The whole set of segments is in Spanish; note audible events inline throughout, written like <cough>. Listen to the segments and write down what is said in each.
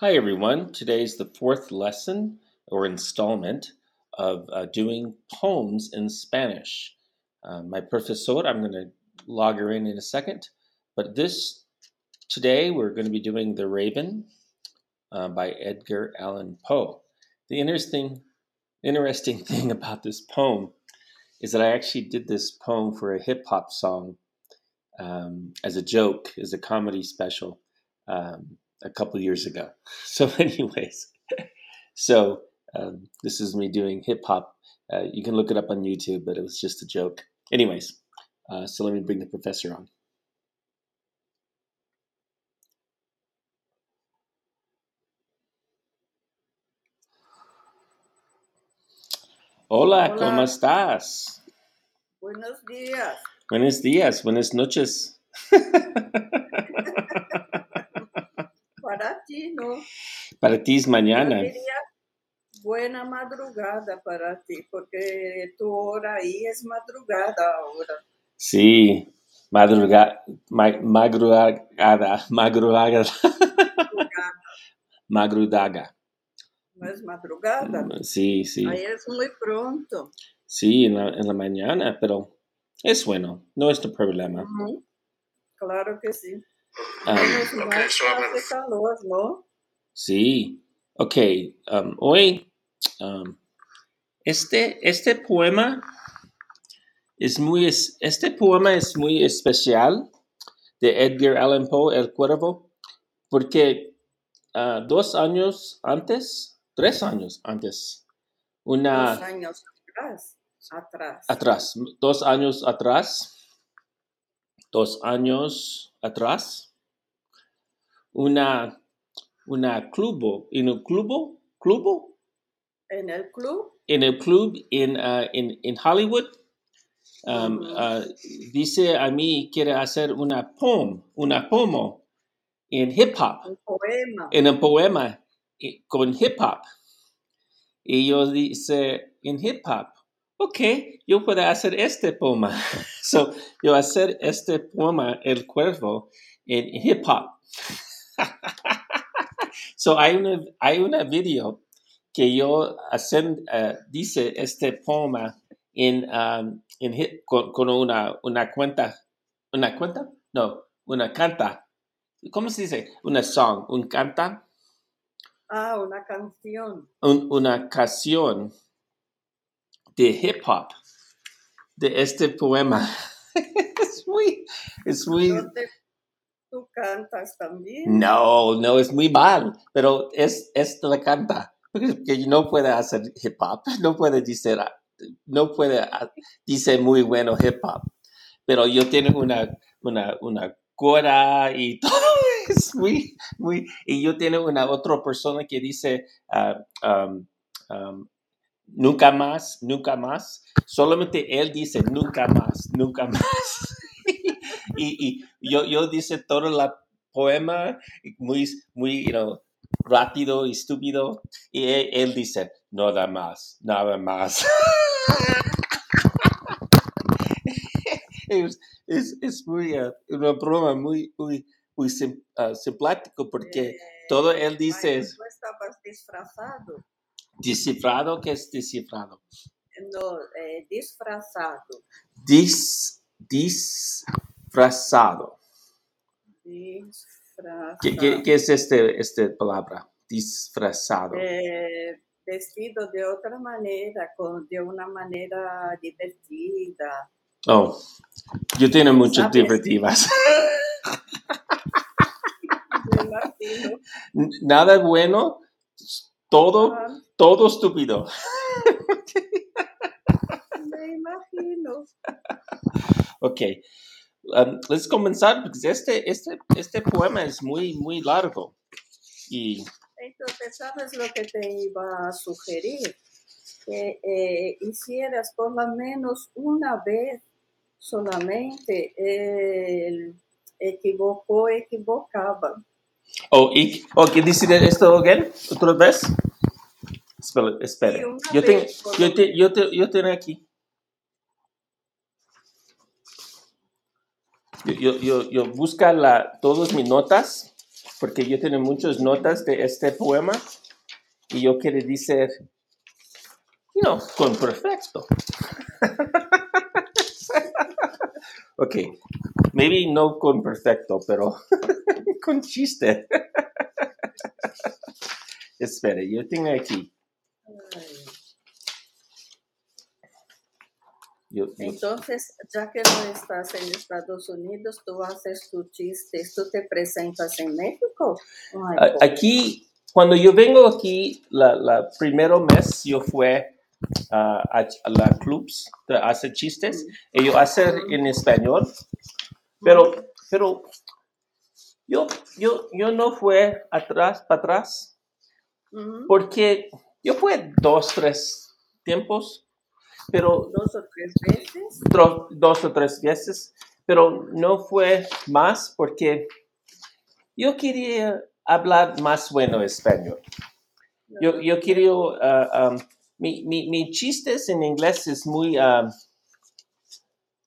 Hi, everyone. Today is the fourth lesson or installment of uh, doing poems in Spanish. Uh, my professor, I'm going to log her in in a second, but this today we're going to be doing The Raven uh, by Edgar Allan Poe. The interesting, interesting <laughs> thing about this poem is that I actually did this poem for a hip hop song um, as a joke, as a comedy special. Um, a couple years ago. <laughs> So, anyways, <laughs> so um, this is me doing hip hop. Uh, you can look it up on YouTube, but it was just a joke. Anyways, uh, so let me bring the professor on. Hola, Hola. ¿cómo estás? Buenos días. Buenos días, buenas noches. <laughs> Para ti, ¿no? Para ti es mañana. buena madrugada para ti, porque tu hora ahí es madrugada ahora. Sí, madruga, ma- madrugada, <laughs> madrugada, Madrugada, madrugada. No es madrugada. Sí, sí. Ahí es muy pronto. Sí, en la, en la mañana, pero es bueno, no es tu problema. Claro que sí. Um, sí, ok. um, hoy, um, este, este poema es muy, es- este poema es muy especial de Edgar Allan Poe, El Cuervo, porque ah, dos años antes, tres años antes, una... Dos años atrás. Atrás. atrás, dos años atrás, dos años atrás, una, una club, en un club, club, En el club. en el club en, ah, en, en Hollywood, um, ah, dice a mí quiere hacer una poem, una pomo en hip hop, Un poema. en un poema con hip hop. Y yo dice, en hip hop, ok, yo puedo hacer este poema. <laughs> So, yo hacer este poema, El Cuervo, en hip hop. So, hay una, hay una video que yo hacen, eh, dice este poema en, um, en con, con una, una cuenta, una cuenta, no, una canta. ¿Cómo se dice? Una song, un canta Ah, una canción. un- una canción de hip hop de este poema. <laughs> es muy, es muy, ¿Dónde tú cantas también? no, no, es muy mal, pero es, es la canta, porque que no puede hacer hip hop, no puede decir, no puede ah, dice muy bueno hip hop, pero yo tengo una, una, una cora y <laughs> todo es muy, muy, y yo tengo una otra persona que dice, ah, nunca más, nunca más. Solamente él dice nunca más, nunca <laughs> más. Y, y yo, yo dice todo el poema muy, muy you know, rápido y estúpido. Y él, él dice nada más, nada más. es, es, es muy, uh, una broma muy, muy, muy sim- uh, simpático porque Eh, todo él dice ay, Tú estabas disfrazado. descifrado, que es descifrado. No, eh, disfrazado. Dis, disfrazado. Disfrazado. ¿Qué, qué, qué es este, este palabra? Disfrazado. Eh, vestido de otra manera, con, de una manera divertida. Oh, yo tengo muchas divertidas. <laughs> Nada bueno, todo, todo estúpido. me imagino. <laughs> Ok, um, let's comenzar porque este, este, este poema es muy, muy largo. Y Entonces, ¿sabes lo que te iba a sugerir? Que eh, hicieras por lo menos una vez solamente el equivocó, equivocaba. Oh, y, oh, ¿qué dice esto again? ¿Otra vez? Espera, espera. Sí, Yo, tengo, yo, te- yo, te- yo tengo aquí. Yo, yo, yo, busca la, todas mis notas porque yo tengo muchas notas de este poema y yo quiero decir, you know, con perfecto. <laughs> ok, maybe no con perfecto, pero <laughs> con chiste. <laughs> Espere, yo tengo aquí. Yo, yo- Entonces, ya que no estás en Estados Unidos, tú haces tus chistes, tú te presentas en México. Ay, A- Aquí, cuando yo vengo aquí, la, la primero mes yo fue a, a la clubs de hacer chistes. Y yo hacer en español, pero, pero yo, yo, yo no fue atrás, para atrás, porque yo fue dos, tres tiempos, pero Dos o tres veces. dos o tres veces, pero no fue más porque yo quería hablar más bueno español. Yo, yo quiero, ah, um, mi, mi, mi chistes en inglés es muy ah,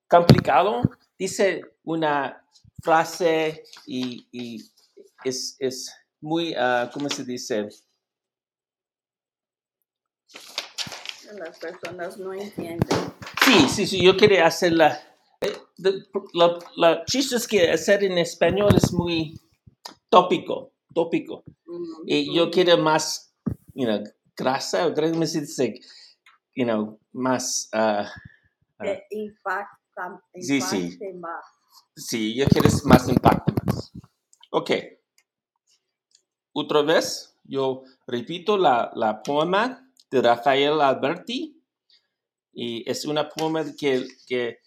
complicado. Dice una frase y, y es, es muy, ah, ¿cómo se dice? Las personas no entienden. Sí, sí, sí, yo quería hacer la, eh, la, la chistes que hacer en español es muy tópico, tópico. Ujú. Y yo quiero más, you know, grasa, o creo que se dice, you know, más, ah, Eh, impacta, Sí, sí. más. sí, yo quiero más impacto más. Ok. Otra vez, yo repito la, la poema de Rafael Alberti. Y es una poema que, que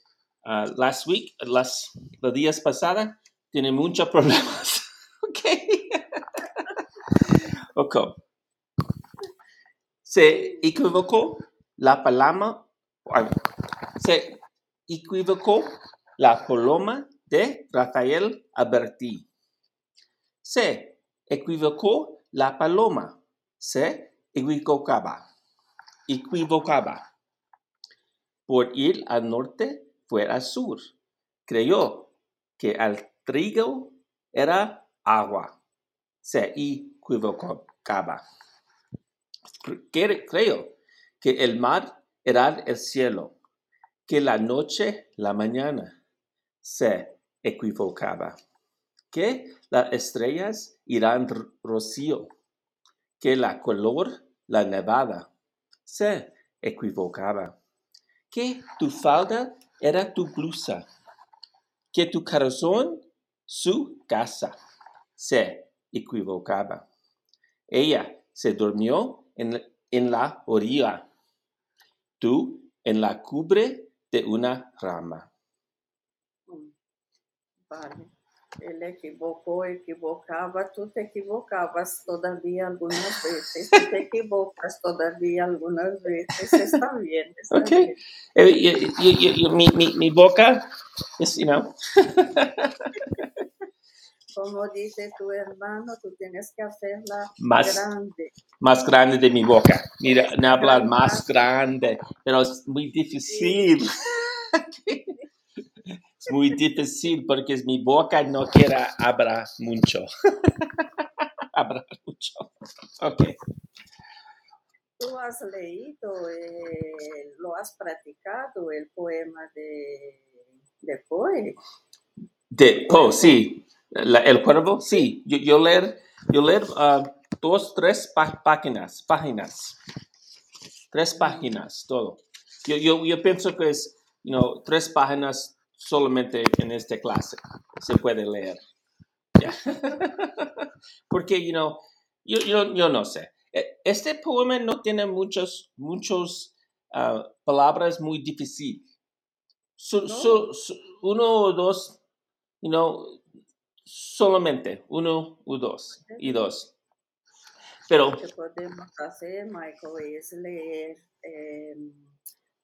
ah, last week, las, los días pasados, tiene muchos problemas. <laughs> ok. <laughs> ok. Se equivocó la ay, se equivocó la paloma de Rafael Alberti. Se equivocó la paloma. Se equivocaba. Equivocaba. Por ir al norte fue al sur. Creyó que el trigo era agua. Se equivocaba. Cre- Creo que el mar era el cielo, que la noche la mañana. Se equivocaba. Que las estrellas irán rocío, que la color la nevada. Se equivocaba. Que tu falda era tu blusa, que tu corazón su casa. Se equivocaba. Ella se durmió en, en la orilla, tú en la cubre de una rama. Vale. Él equivocó, equivocaba, tú te equivocabas todavía algunas veces, tú te equivocas todavía algunas veces, está bien, está Ok. bien. Eh, y- y- y- y- mi, mi, mi boca es, you know, Como dice tu hermano, tú tienes que hacerla Más- grande. más grande de mi boca. Mira, no hablar más grande, pero es muy difícil. <laughs> es muy difícil porque mi boca no quiere hablar mucho. <laughs> hablar mucho. Ok. Tú has leído, eh, lo has practicado, el poema de, de Poe. De, oh, sí. La- el cuervo, sí. Yo, yo leer, yo leer ah, dos, tres páginas, páginas. Tres páginas, todo. Yo, yo, yo pienso que es, you know, tres páginas solamente en esta clase se puede leer. <laughs> Porque, you know, yo, yo, yo no sé. E- Este poema no tiene muchos, muchos ah, palabras muy difíciles. No. su- uno o dos, you know, solamente uno o dos y dos. Pero, Lo que podemos hacer, Michael, es leer eh,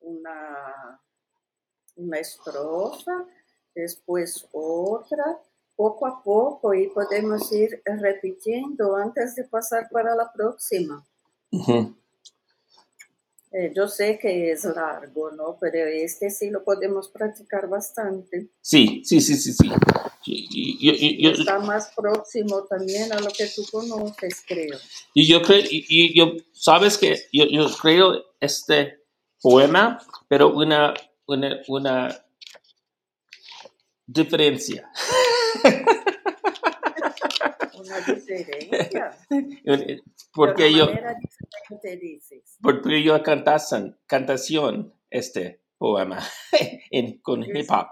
una, una estrofa, después otra, poco a poco, y podemos ir repitiendo antes de pasar para la próxima. ujú. Eh, yo sé que es largo, ¿no? Pero este sí lo podemos practicar bastante. Sí, sí, sí, sí, sí. Yo- Está más próximo también a lo que tú conoces, creo. y yo creo, y yo, sabes que yo, yo creo este poema, pero una, una, una diferencia. Una diferencia. <laughs> Porque yo, dices. porque yo cantasan, cantación este poema <laughs> en, con hip hop.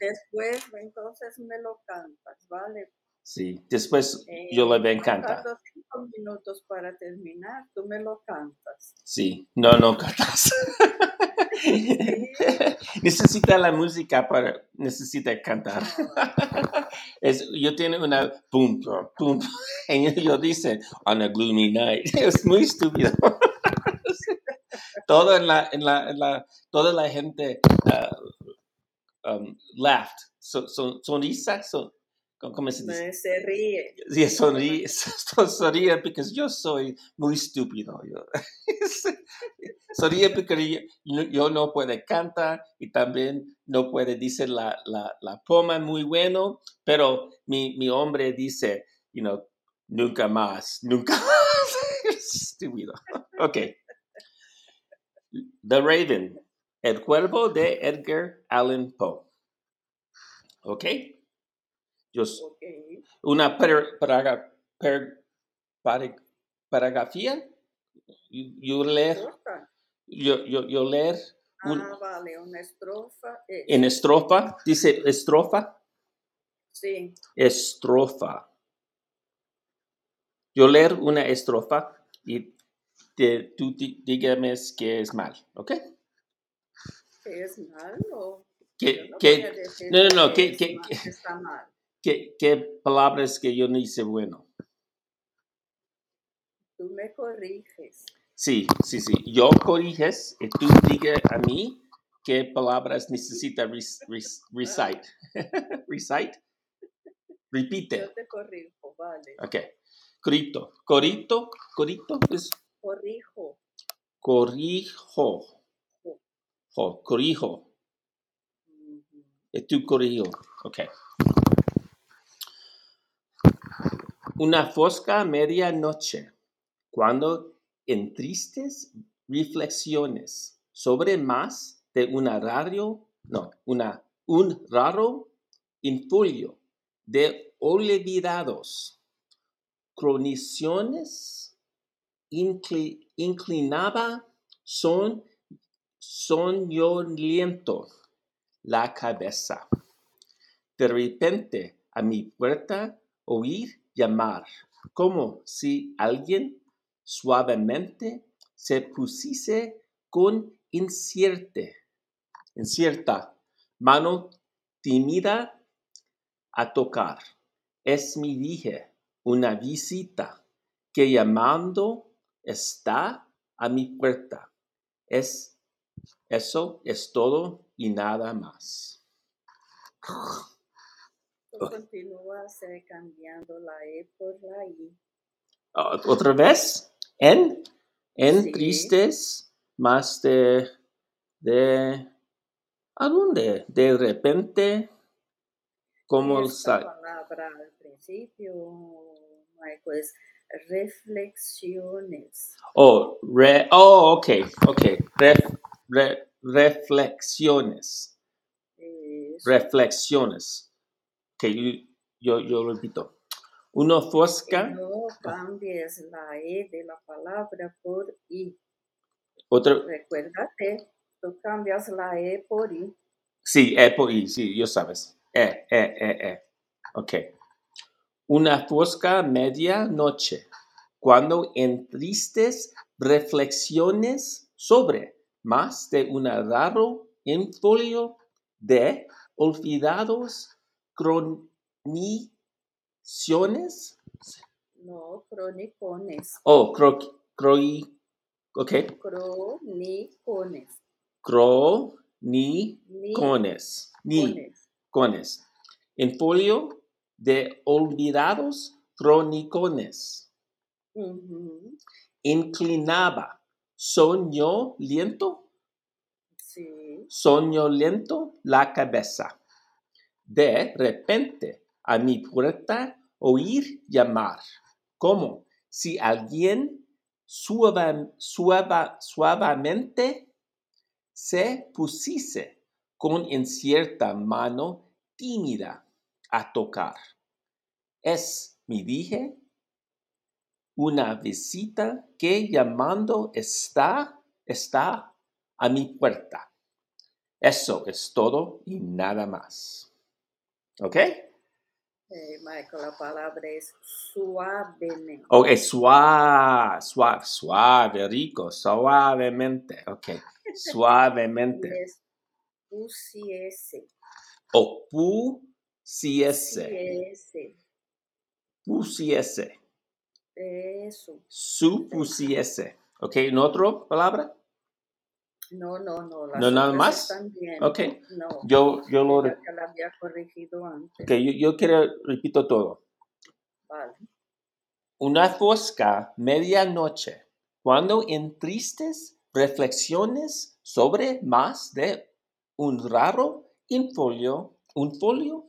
Después, entonces me lo cantas, ¿vale? Sí, después Eh, yo le encanta. Faltando cinco minutos para terminar, tú me lo cantas. Sí, no, no cantas. <laughs> necesita la música para, necesita cantar. <laughs> Es, yo tengo una pum, pum, pum, <laughs> y yo dice, on a gloomy night. Es muy estúpido. Todo en la, en la, en la, toda la gente uh, um, laughed. So, so, sonrisa, so, ¿cómo se dice? Se ríe. Sí, sonríe, <laughs> sonríe porque yo soy muy estúpido. Yo. <laughs> sonríe porque yo, no puedo cantar y también no puede decir la, la, la poma muy bueno, pero mi, mi hombre dice, you know, nunca más, nunca <laughs> más. estúpido. Ok. The Raven, El Cuervo de Edgar Allan Poe. Ok. Yo, s- Ok. una per, paraga- per- pare- paragrafía. Yo, yo leer, yo, yo, yo leer un- Ah, vale, una estrofa. es- en estrofa, dice estrofa, Sí, estrofa. Yo leer una estrofa y te- tú dígame que es mal, ¿ok? que es malo. ¿Qué, Yo no decir no, no, no, que ¿qué- es qué- mal, que está mal. Qué- qué palabras que yo no hice bueno? Tú me corriges. Sí, sí, sí. Yo corriges y tú diga a mí qué palabras necesita res- res- recite. <laughs> recite. Repite. Yo te corrijo, vale. Ok. Corito. Corito. Corito es Corrijo. corrijo. Jo, corrijo. Ujú. Y tú corrijo. Ok. Una fosca medianoche, cuando en tristes reflexiones sobre más de una radio, no, una, un raro infolio de olvidados, croniciones, incli- inclinaba son, soñoliento la cabeza. De repente a mi puerta oír llamar, como si alguien suavemente se pusiese con incierte, incierta mano tímida a tocar. Es mi dije una visita que llamando está a mi puerta. Es eso es todo y nada más. Eh, cambiando la E por la I. Ah, Otra vez, en, en Sí. tristes, más de, de, ¿a dónde? De repente, como Esta palabra al principio, Michael, es reflexiones. oh, re, oh, ok, ok, Ref- re- reflexiones, Eso. reflexiones, que yo, yo, yo repito, uno fosca, no cambies la E de la palabra por I. otro, Recuérdate, tú cambias la E por I. Sí, E por I, sí, yo sabes. E, E, E, E. Ok. Una fosca medianoche, cuando en tristes reflexiones sobre más de un raro infolio de olvidados croniciones. No, cronicones. Oh, cro, croi, ok. Cronicones. Cronicones. Ni cones. En folio de olvidados cronicones. Inclinaba soñoliento, Sí. soñoliento la cabeza. De repente, a mi puerta oír llamar, como si alguien suavemente se pusiese con incierta mano tímida a tocar. Es, me dije, una visita que llamando está, está a mi puerta. Eso es todo y nada más. ¿Ok? Eh, Michael, la palabra es suavemente. Ok, suave, suave, suave, rico, suavemente. Ok, suavemente. <laughs> Es pusiese. O pusiese, Pusiese. pusiese, Eso. supusiese. Ok, ¿en otra palabra? No, no, no. Las ¿No nada más? bien. Ok, No. yo, yo lo... Que la había corregido antes. Ok, yo, yo quiero, repito todo. Vale. Una fosca medianoche, cuando en tristes reflexiones sobre más de un raro infolio, un folio,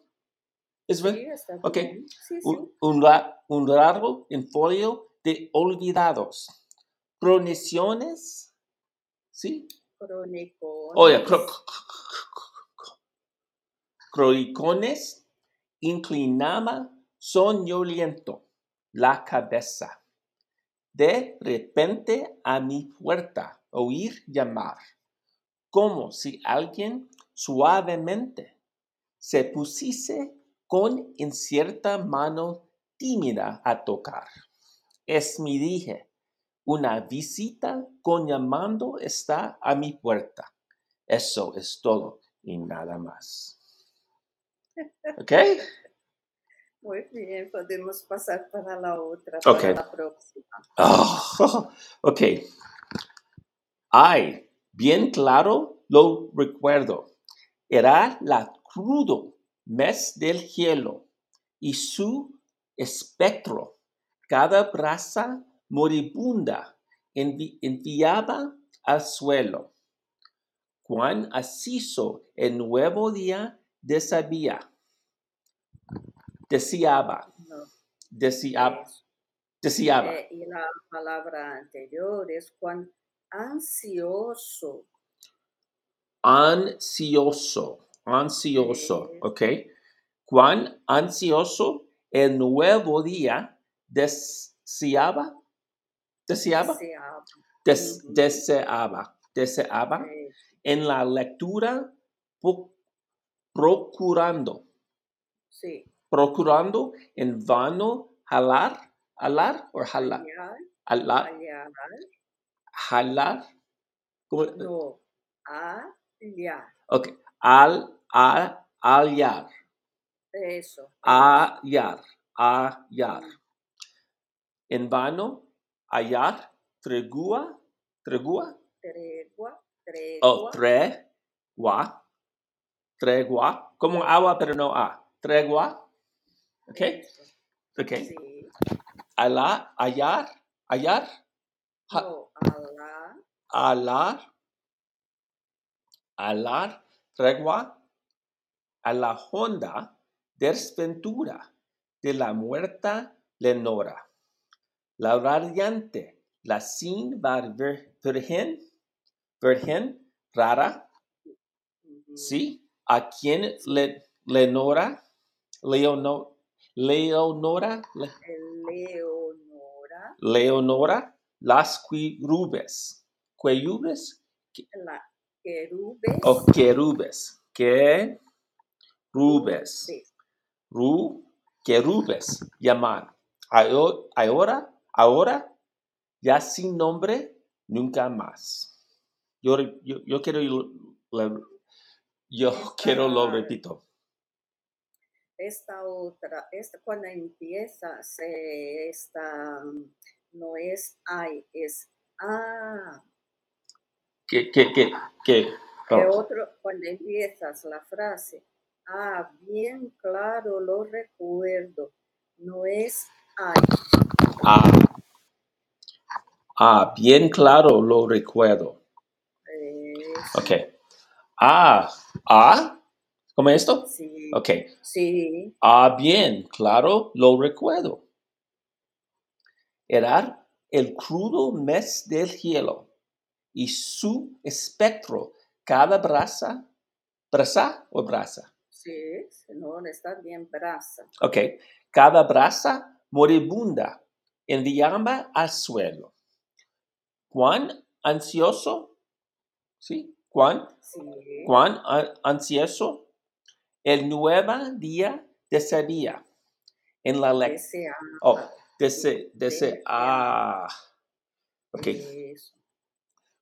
¿es Sí, verdad? está Ok. bien. Sí, sí. Un, un un raro infolio de olvidados, proniciones, ¿sí? Cronicones. Cro- croicones, inclinaba soñoliento la cabeza. De repente a mi puerta oír llamar, como si alguien suavemente se pusiese con incierta mano tímida a tocar. Es mi dije, una visita con llamando está a mi puerta. Eso es todo y nada más. ¿Ok? Muy bien, podemos pasar para la otra, Ok. para la próxima. Ah, <laughs> ok. Ay, bien claro lo recuerdo. Era la crudo mes del hielo y su espectro, cada brasa moribunda, envi- enviaba al suelo. Cuán asiso el nuevo día desabía. Deseaba, No, deseaba, deseaba. Eh, y la palabra anterior es cuán ansioso. ansioso, ansioso. ¿ok? Cuán ansioso el nuevo día deseaba, deseaba, deseaba. Des- Ujú. deseaba, deseaba en la lectura pro- procurando, sí. procurando en vano jalar, jalar o jalar, jalar, hallar, jalar, ¿cómo? no, hallar. Ok, al, a, hallar. Eso. hallar, hallar. En vano, hallar, tregua, tregua, Tregua, tregua. tregua, tregua, como agua pero no a, tregua, ok, ok, Sí. hallar, hallar, hallar, Ha- No, hallar, hallar, hallar, tregua, a la honda desventura de la muerta Lenora. La radiante, la sin virgen, virgen rara. ¿sí? A quien le, Lenora, Leono, Leonora, Le- Leonora, Leonora, las quirubes, quirubes la querubes. o querubes, querubes, Rubes. ru, querubes, llaman. Ahora, ahora, ya sin nombre, nunca más. Yo, yo, yo quiero, yo Esta- <laughs> quiero lo repito. Esta otra, esta cuando empieza, se, esta no es ay, es ah. Que, que, que, que, Que otro, cuando empiezas la frase, ah, bien claro lo recuerdo, no es ay. ah, Ah, bien claro lo recuerdo. Ok. Ah, ah, ¿cómo esto? Sí. Ok. Sí. Ah, bien, claro, lo recuerdo. Era el crudo mes del hielo y su espectro cada brasa, brasa o brasa. Sí. No, está bien brasa. Ok. Cada brasa moribunda enviaba al suelo. Cuán ansioso, ¿sí? Cuán, Sí. cuán ansioso el nuevo día desearía. En la lectura. Desea. Oh, dese, dese, Desea. ah. Ok.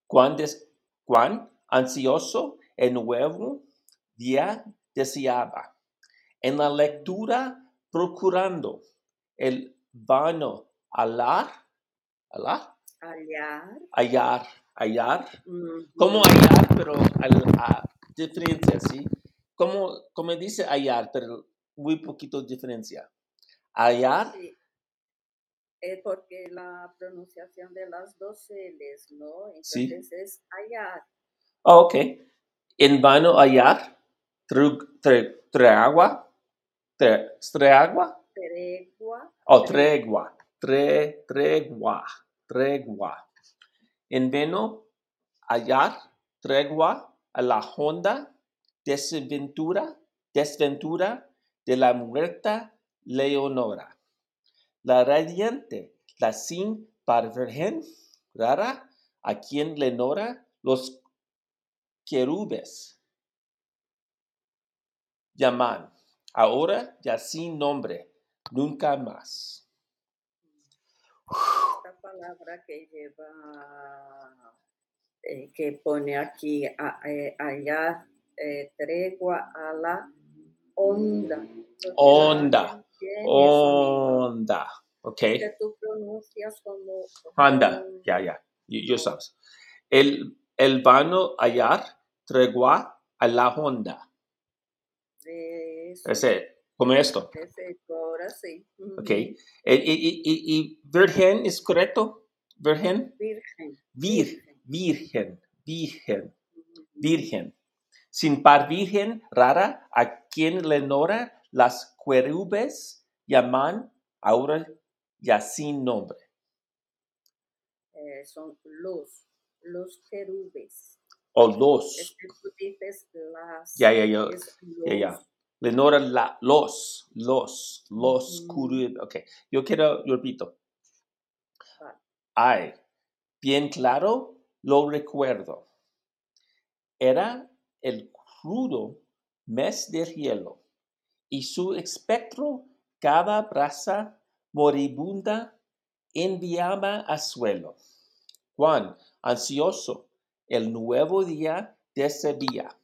Cuán, des- cuán ansioso el nuevo día deseaba. En la lectura procurando el vano hallar, hallar, Hallar. hallar. ¿Cómo hallar, pero al, a diferencia, sí? ¿Cómo, como dice hallar, pero muy poquito diferencia? Hallar, Sí. Es porque la pronunciación de las dos L's, ¿no? Sí. Entonces es hallar. oh, ok. En vano hallar, tru- tre- tregua, tre- tregua, Tregua. oh, tregua, tre, tregua, tregua. En vano hallar, tregua a la honda desventura, desventura de la muerta Leonora. La radiante, la sin par virgen, rara, a quien Leonora los querubes llaman, ahora ya sin nombre, nunca más. Esta palabra que lleva, eh, que pone aquí, a- eh, hallar, eh, tregua a la onda. Onda. Onda, ok. Que tú pronuncias como. Honda, como- ya, ya, yo, sabes. El, el vano hallar, tregua a la honda. Eso. Ese, como esto. Ese, ahora sí. Ok. ¿Y, y, y, y virgen es correcto? Virgen? Virgen. Vir, virgen, virgen, virgen. Sin par virgen rara, a quien Lenora las querubes llaman ahora ya sin nombre. Eh, son los, los querubes. O los. Es que tú dices las. Ya, ya, ya, ya, ya. Lenora la, los, los, los querubes. Ok. Yo quiero, yo repito. Ay, bien claro, lo recuerdo. Era el crudo mes del hielo y su espectro cada brasa moribunda enviaba a suelo. Juan, ansioso, el nuevo día deseaba.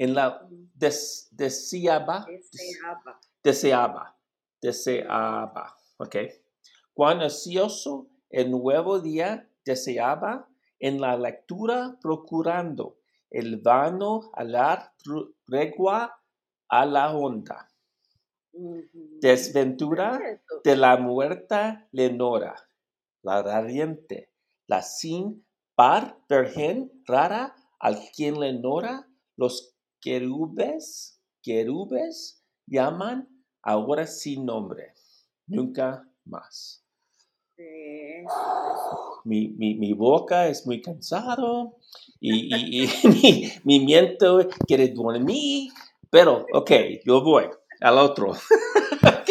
En la des, deseaba, Deseaba. deseaba, deseaba, ¿ok? Cuán ansioso el nuevo día deseaba en la lectura procurando el vano hallar tru- tregua a la honda. Ujú. Desventura de la muerta Lenora, la radiante, la sin par virgen rara al quien Lenora los querubes, querubes llaman ahora sin nombre, nunca más. Mi, mi, mi boca es muy cansado y, y, y <laughs> mi, mi miento quiere dormir, pero ok, yo voy al otro. <laughs> ok,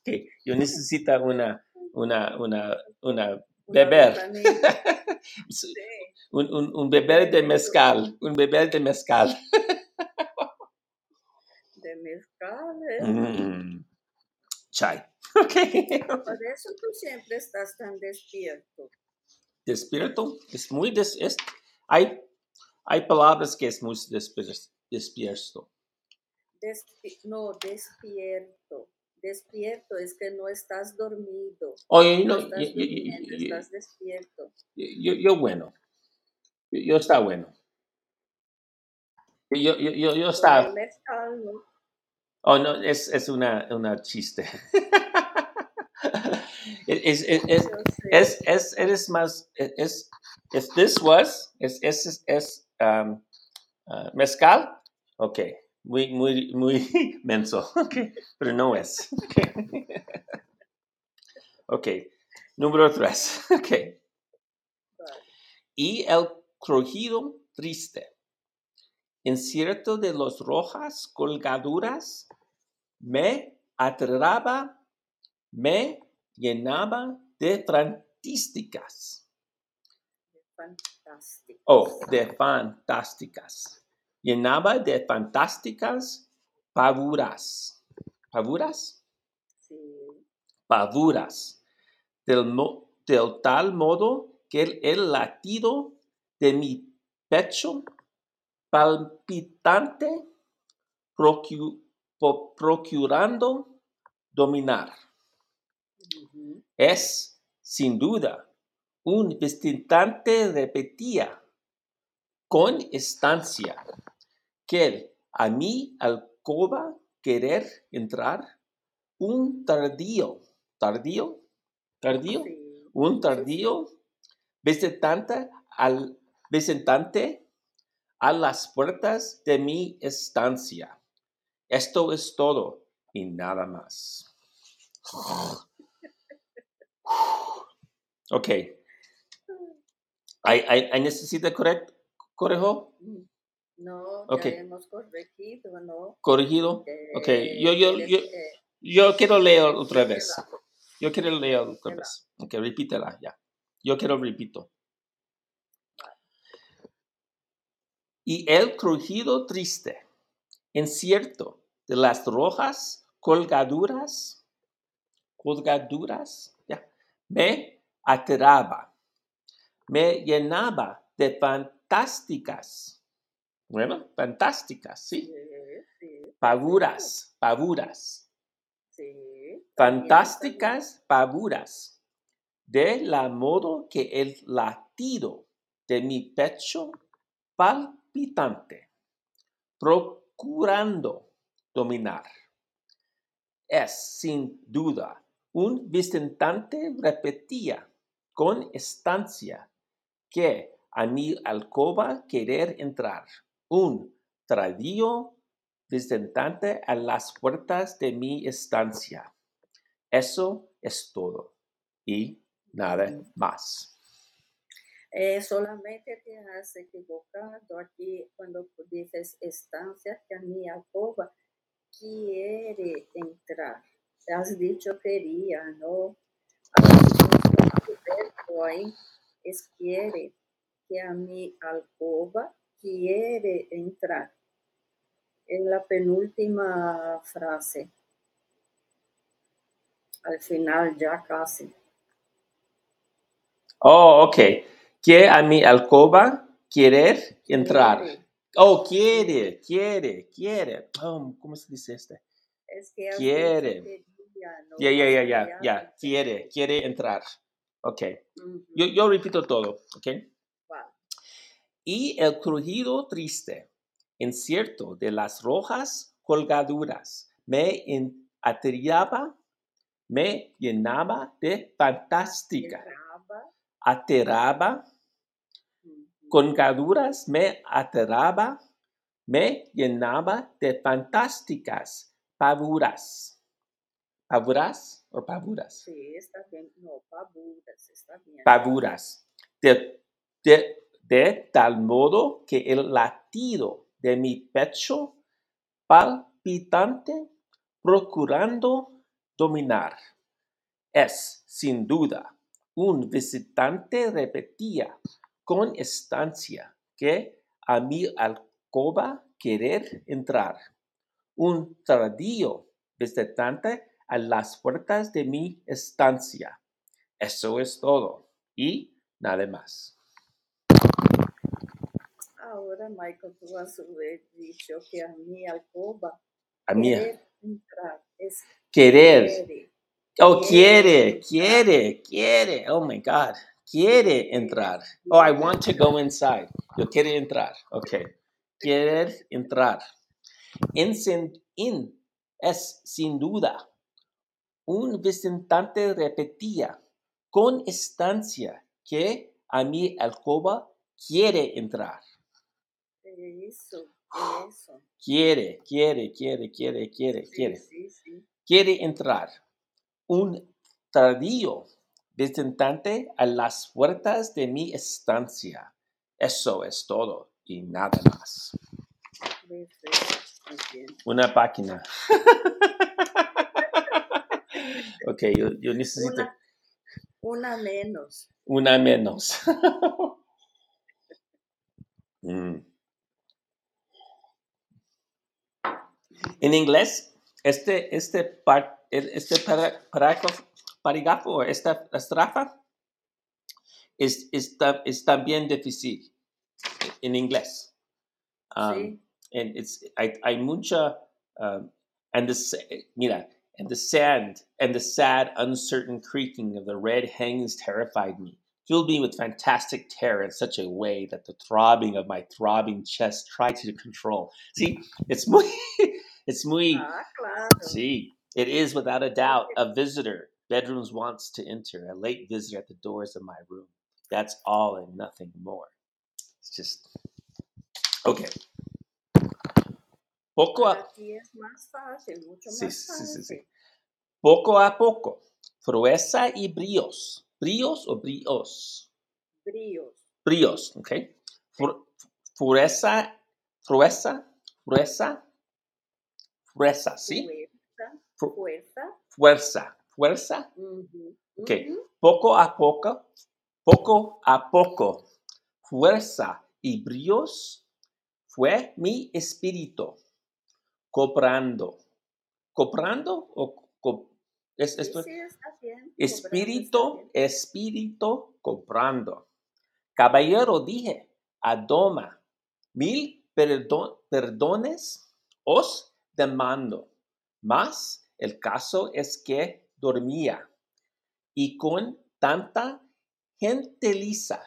Ok, yo necesito una, una, una, una Una beber. <laughs> Sí. Un, un, un beber de mezcal, un beber de mezcal. De mezcal. ¿eh? Mm, chai. <laughs> Ok. <laughs> Por eso tú siempre estás tan despierto. Despierto. Es muy des, es, hay, hay palabras que es muy despier- despierto. Despi- no, despierto. Despierto es que no estás dormido. Oye, No estás yo, yo, durmiendo, yo- estás despierto. yo, bueno. Yo, está bueno. Yo, yo, yo, está. Oh, no, es, es una, una chiste. <laughs> Es, es, es, es, es, eres más, es, es, this was, es, es, es, um, uh, mezcal, ok, muy, muy, muy <laughs> menso, <laughs> ok, pero no es, ok. <laughs> Ok, número tres, ok. Y el crujido triste, incierto de los rojas colgaduras, me atraba, me llenaba de fantísticas. Fantástico. Oh, de fantásticas. Llenaba de fantásticas pavuras. ¿Pavuras? Sí. Pavuras. Del, mo- del tal modo que el, el latido de mi pecho palpitante procu- procurando dominar. Ujú. Es, sin duda, un visitante repetía con estancia que a mi alcoba querer entrar un tardío, tardío, tardío, Sí. un tardío visitante al visitante a las puertas de mi estancia. Esto es todo y nada más. Ok. <laughs> ¿Hay, hay, hay necesita correct, correjo? No, Ok. ya hemos corregido, ¿no? Corregido. Eh, Ok, yo- yo- yo- que- Yo quiero leer otra vez. Yo quiero leer otra vez. Ok, repítela ya. Yo quiero repito. Y el crujido triste, incierto de las rojas colgaduras, colgaduras, ya, me aterraba, me llenaba de fantásticas, bueno, fantásticas, Sí, pavuras, pavuras, fantásticas pavuras, de la modo que el latido de mi pecho palpitante, procurando dominar. Es, sin duda, un visitante repetía con estancia que a mi alcoba querer entrar, un tradio visitante a las puertas de mi estancia. Eso es todo y nada más. Eh, solamente te has equivocado aquí cuando dices estancia que a mi alcoba quiere entrar. Has dicho quería, ¿no? Ahí es quiere, que a mi alcoba quiere entrar. En la penúltima frase. Al final ya casi. Oh, ok. Que a mi alcoba querer entrar. Quiere. Oh, quiere, quiere, quiere. Oh, ¿Cómo se dice este? Es que has Quiere. Ya, ya, ya, ya, ya. Quiere, quiere entrar. Ok. Ujú. Yo, yo repito todo, ok. Y el crujido triste, incierto de las rojas colgaduras, me aterraba, me llenaba de fantástica, Ujú. colgaduras me aterraba, me llenaba de fantásticas pavuras. ¿Pavuras o pavuras? Sí, está bien. No, pavuras, está bien. pavuras, de, de- de tal modo que el latido de mi pecho palpitante, procurando dominar, es, sin duda, un visitante repetía con estancia que a mi alcoba querer entrar, un tardío visitante a las puertas de mi estancia. Eso es todo y nada más. Ahora, Michael, tú has dicho que a mi alcoba A mí, entrar es querer. quiere. Oh, Quiere quiere, quiere. Oh my God. Quiere entrar. Oh, I want to go inside. Yo quiero entrar. Ok. Querer entrar. En, in es sin duda un visitante repetía con estancia que a mi alcoba quiere entrar. Eso, eso. Quiere, quiere, quiere, quiere, quiere, Sí, quiere. sí, sí. Quiere entrar. Un tardío visitante a las puertas de mi estancia. Eso es todo y nada más. Una página. <laughs> ok, yo, yo necesito Una, una menos. una menos. <laughs> Mm. En inglés, este, este, par- este parágrafo, parágrafo o esta estrafa es, está, es también difícil en inglés. Um, Sí. and it's hay, hay mucha um, and the mira and the sand and the sad uncertain creaking of the red hangings terrified me filled me with fantastic terror in such a way that the throbbing of my throbbing chest tried to control see it's muy it's muy Ah, claro. see it is without a doubt a visitor bedrooms wants to enter a late visitor at the doors of my room that's all and nothing more it's just okay poco a, Aquí es más fácil, mucho Sí, sí, sí, sí, sí. poco a poco, fruesa y bríos. ¿Bríos o bríos? Bríos. Bríos, ¿ok? Fru- Fruesa, fruesa, fruesa, ¿sí? Fuerza. Fu- Fuerza. Fuerza, fuerza. Ok. Poco a poco, poco a poco, fuerza y bríos fue mi espíritu, cobrando. ¿Cobrando o co- es, Sí, esto? sí, está bien. cobrando Espíritu, está bien. espíritu comprando. Caballero dije, adoma, mil perdon- perdones os demando. Mas el caso es que dormía y con tanta gentileza,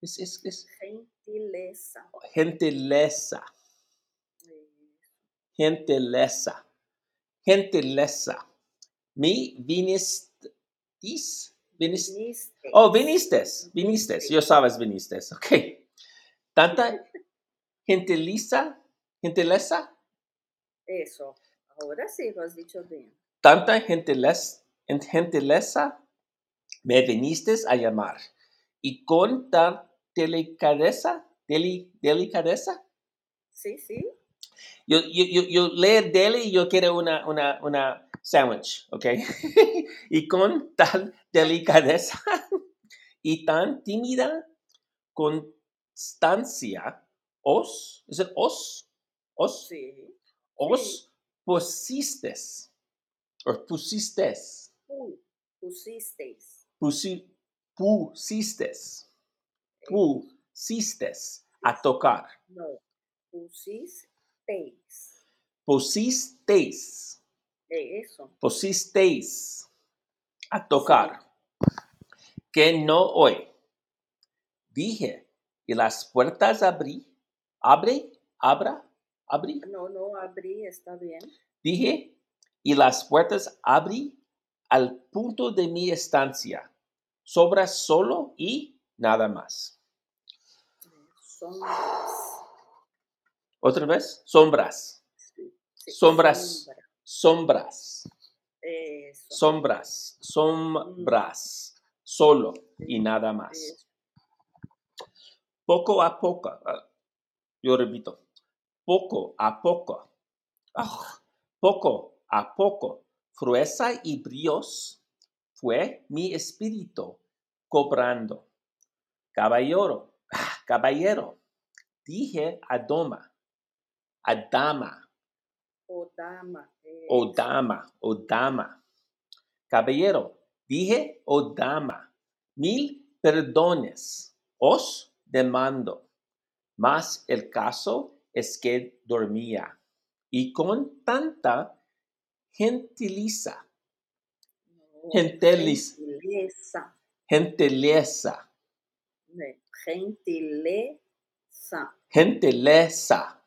es, es, es Gentileza. gentileza, gentileza, gentileza. Mi vinistis, vinis, viniste. Oh, viniste, viniste. Yo sabes viniste. Ok. Tanta <laughs> gentileza, gentileza, Eso. Ahora sí lo has dicho bien. tanta gentileza, gentileza me viniste a llamar. Y con tan delicadeza, deli- delicadeza, Sí, sí. yo, yo, yo, yo leer deli y yo quiero una, una, una sandwich, ¿ok? <laughs> y con tal delicadeza y tan tímida constancia, os, ¿es it os? Os, Sí. Os pusistes, o pusistes, Pu- pusisteis. pusi, pusistes, pusistes a tocar, No. Pusisteis. pusisteis, Eh, eso. pusisteis a tocar, que no hoy. Dije, y las puertas abrí, abre, abra, abrí, No, no, abrí, está bien. dije, y las puertas abrí al punto de mi estancia, sobra solo y nada más. Sombras. Otra vez, sombras, Sí, sí, Sombras. sombra. sombras, Eso. sombras, sombras, solo y nada más. Eso. Poco a poco, ah, yo repito, poco a poco, ah, poco a poco, fruesa y bríos fue mi espíritu cobrando. Caballero, ah, caballero, dije a doma, a dama, O dama. o dama, o dama. Caballero, dije o dama, mil perdones os demando. Mas el caso es que dormía y con tanta gentiliza, No, Gentilis. Gentileza. gentileza, Gentileza. gentileza,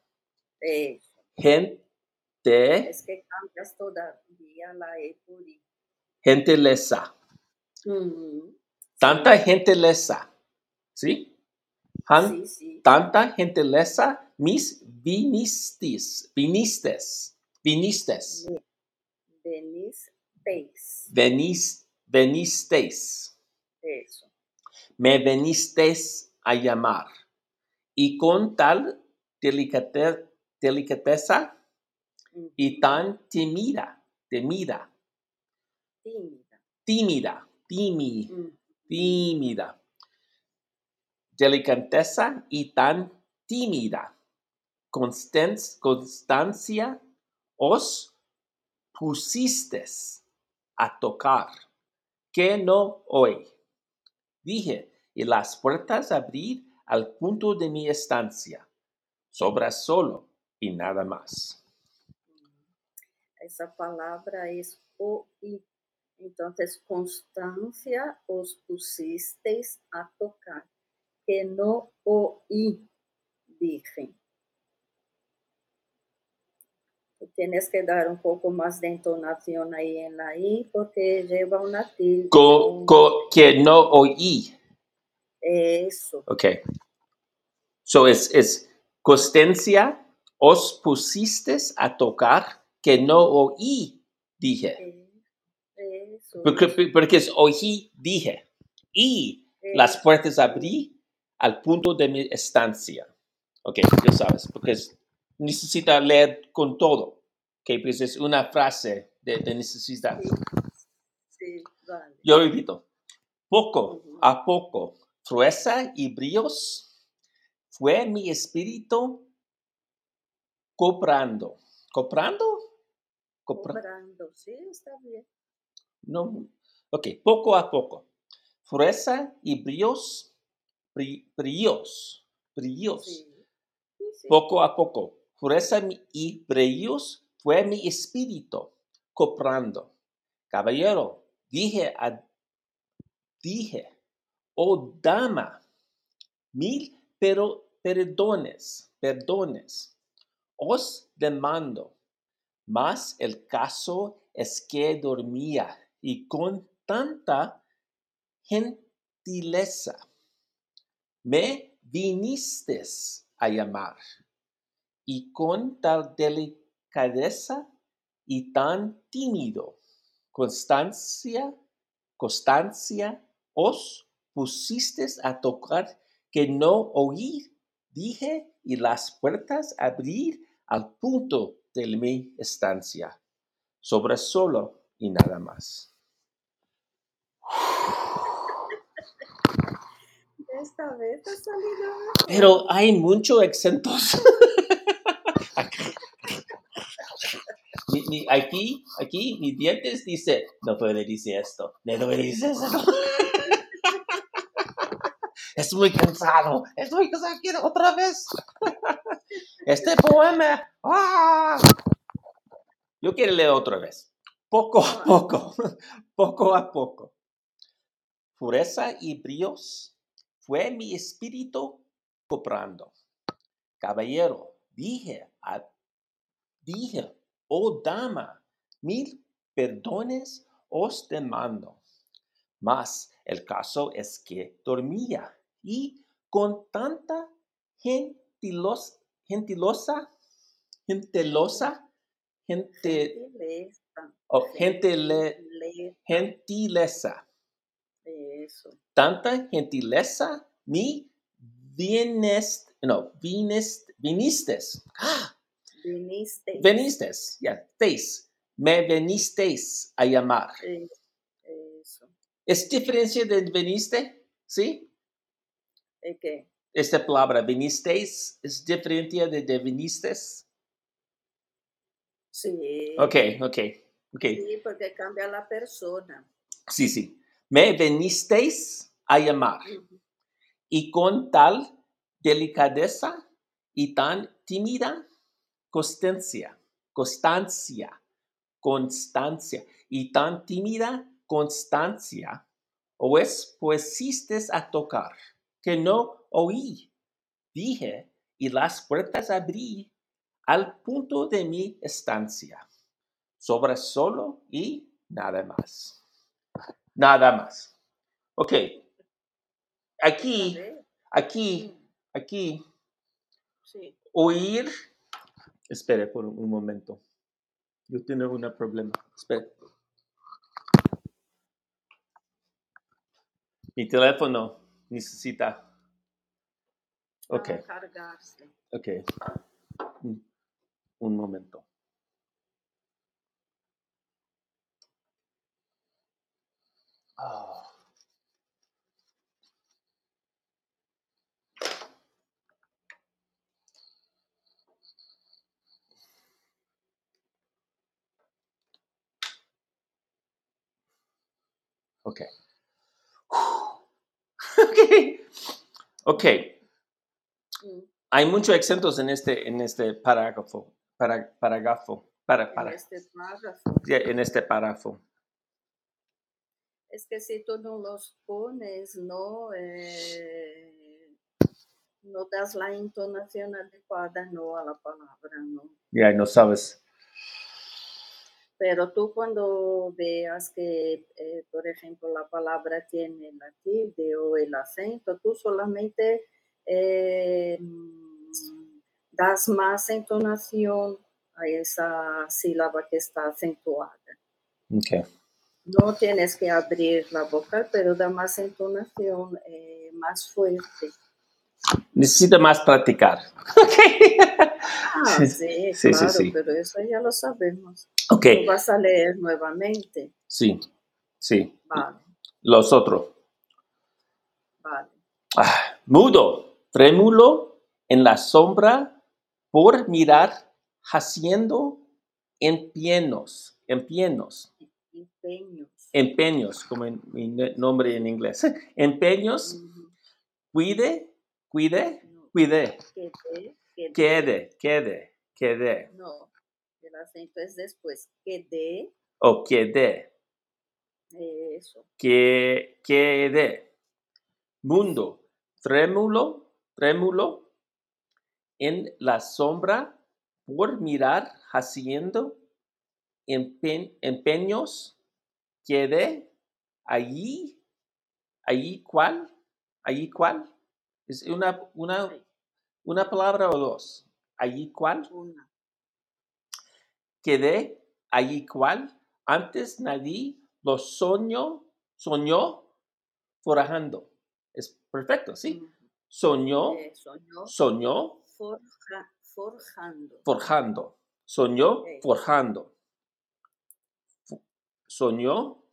gente, Es que cambias todavía la E por I. gentileza. Tanta gentileza. ¿Sí? Han- Sí, sí. Tanta gentileza mis vinistis. Vinistes. Vinistes. Venisteis. Venis, venisteis. Eso. Me venisteis a llamar. Y con tal delicate- delicadeza Ujú. y tan timida, temida, Tímida. tímida, Ujú. tímida. Delicadeza y tan tímida. Constan- constancia os pusistes a tocar, que no hoy. Dije, y las puertas abrir al punto de mi estancia. Sobra solo y nada más. Essa palavra é oí. Então, constância os pusisteis a tocar, que no oí, dije. Tú Tienes que dar un poco más de entonación ahí en la I porque lleva una tilde. Co- co- que no oí. Eso. Okay. So es, es constancia os pusistes a tocar que no oí, dije. Eso. Porque, porque es oí, dije. Y las puertas abrí al punto de mi estancia. Ok, ya sabes, porque es- necesita leer con todo. Ok, pues es una frase de, de necesidad. Sí. Sí, vale. Yo repito, poco a poco, fuerza y bríos, fue mi espíritu cobrando. ¿Cobrando? Copra- Cobrando. Sí, está bien. No. Ok, poco a poco. Fuerza y bríos, brí- bríos, bríos. Sí. Sí, sí. Poco a poco, fuerza y brillos fue mi espíritu cobrando. Caballero, dije, a- dije, oh dama, mil pero perdones, perdones, os demando. Mas el caso es que dormía y con tanta gentileza me vinistes a llamar y con tal delicadeza y tan tímido, constancia, constancia, os pusistes a tocar que no oí, dije, y las puertas abrir al punto de mi estancia, sobre solo y nada más. Esta vez ha salido Pero hay muchos acentos. <laughs> Aquí, aquí, mis dientes dice, no puede decir esto, no puede decir eso. Es muy cansado, es muy cansado, quiero otra vez. <laughs> Este poema, ¡ah! Yo quiero leer otra vez. Poco a poco, <laughs> poco a poco. Pureza y bríos fue mi espíritu cobrando. Caballero, dije, dije, oh dama, mil perdones os demando. Mas el caso es que dormía y con tanta gentilos, gentilosa, gentilosa, gente, Gentileza. oh, gentile- Gentileza. gentileza, Eso. tanta gentileza, mi vienes, no, vienes, vinistes, ah, Viniste. venisteis, ya, teis, me venisteis a llamar. Eh, Eso. ¿Es diferencia de veniste? ¿Sí? ¿De qué? Esta palabra venisteis es diferente de, de vinistes. Sí. Ok, ok, ok. Sí, porque cambia la persona. Sí, sí. Me venisteis a llamar. Y con tal delicadeza y tan tímida constancia, constancia, constancia y tan tímida constancia, os pusistes a tocar, que no oí. Dije, y las puertas abrí al punto de mi estancia, sobre solo y nada más. Nada más. Ok. Aquí, aquí, mm, aquí, sí. oír. Espere por un, momento. Yo tengo un problema. Espere. Mi teléfono necesita. Ok, cargarse. ok. Un, momento. Ah. Ok. Ok. Ok. Hay muchos acentos en este, en este parágrafo. Para, parágrafo. Para, En para, este párrafo. en este párrafo. Es que si tú no los pones, no, eh, no das la entonación adecuada, no a la palabra, no. Ya no sabes. Pero tú cuando veas que, eh, por ejemplo, la palabra tiene la tilde o el acento, tú solamente eh, das más entonación a esa sílaba que está acentuada. Ok. No tienes que abrir la boca, pero da más entonación, eh, más fuerte. Necesita más practicar. <laughs> Ah, Sí, sí, claro, sí. pero eso ya lo sabemos. Ok. Tú vas a leer nuevamente. Sí. Sí. Vale, Los otros. vale. Ah, mudo, trémulo en la sombra por mirar, haciendo empeños, empeños, Empeños. empeños, como en mi nombre en inglés. <laughs> Empeños, Ujú. cuide, cuide, No, cuide, quedé, quedé. quede, quede, quede, No, el acento es después. Quedé, o quede, eso. que, quede. Mundo, trémulo, trémulo en la sombra por mirar, haciendo empe- empeños, quede allí, allí cuál, allí cuál, es una, una, una palabra o dos, allí cuál, una. Quedé, allí cuál, antes nadie lo soñó, soñó forajando. Es perfecto, ¿sí? Ujú. Soñó, soñó Forja- forjando. forjando, soñó forjando, soñó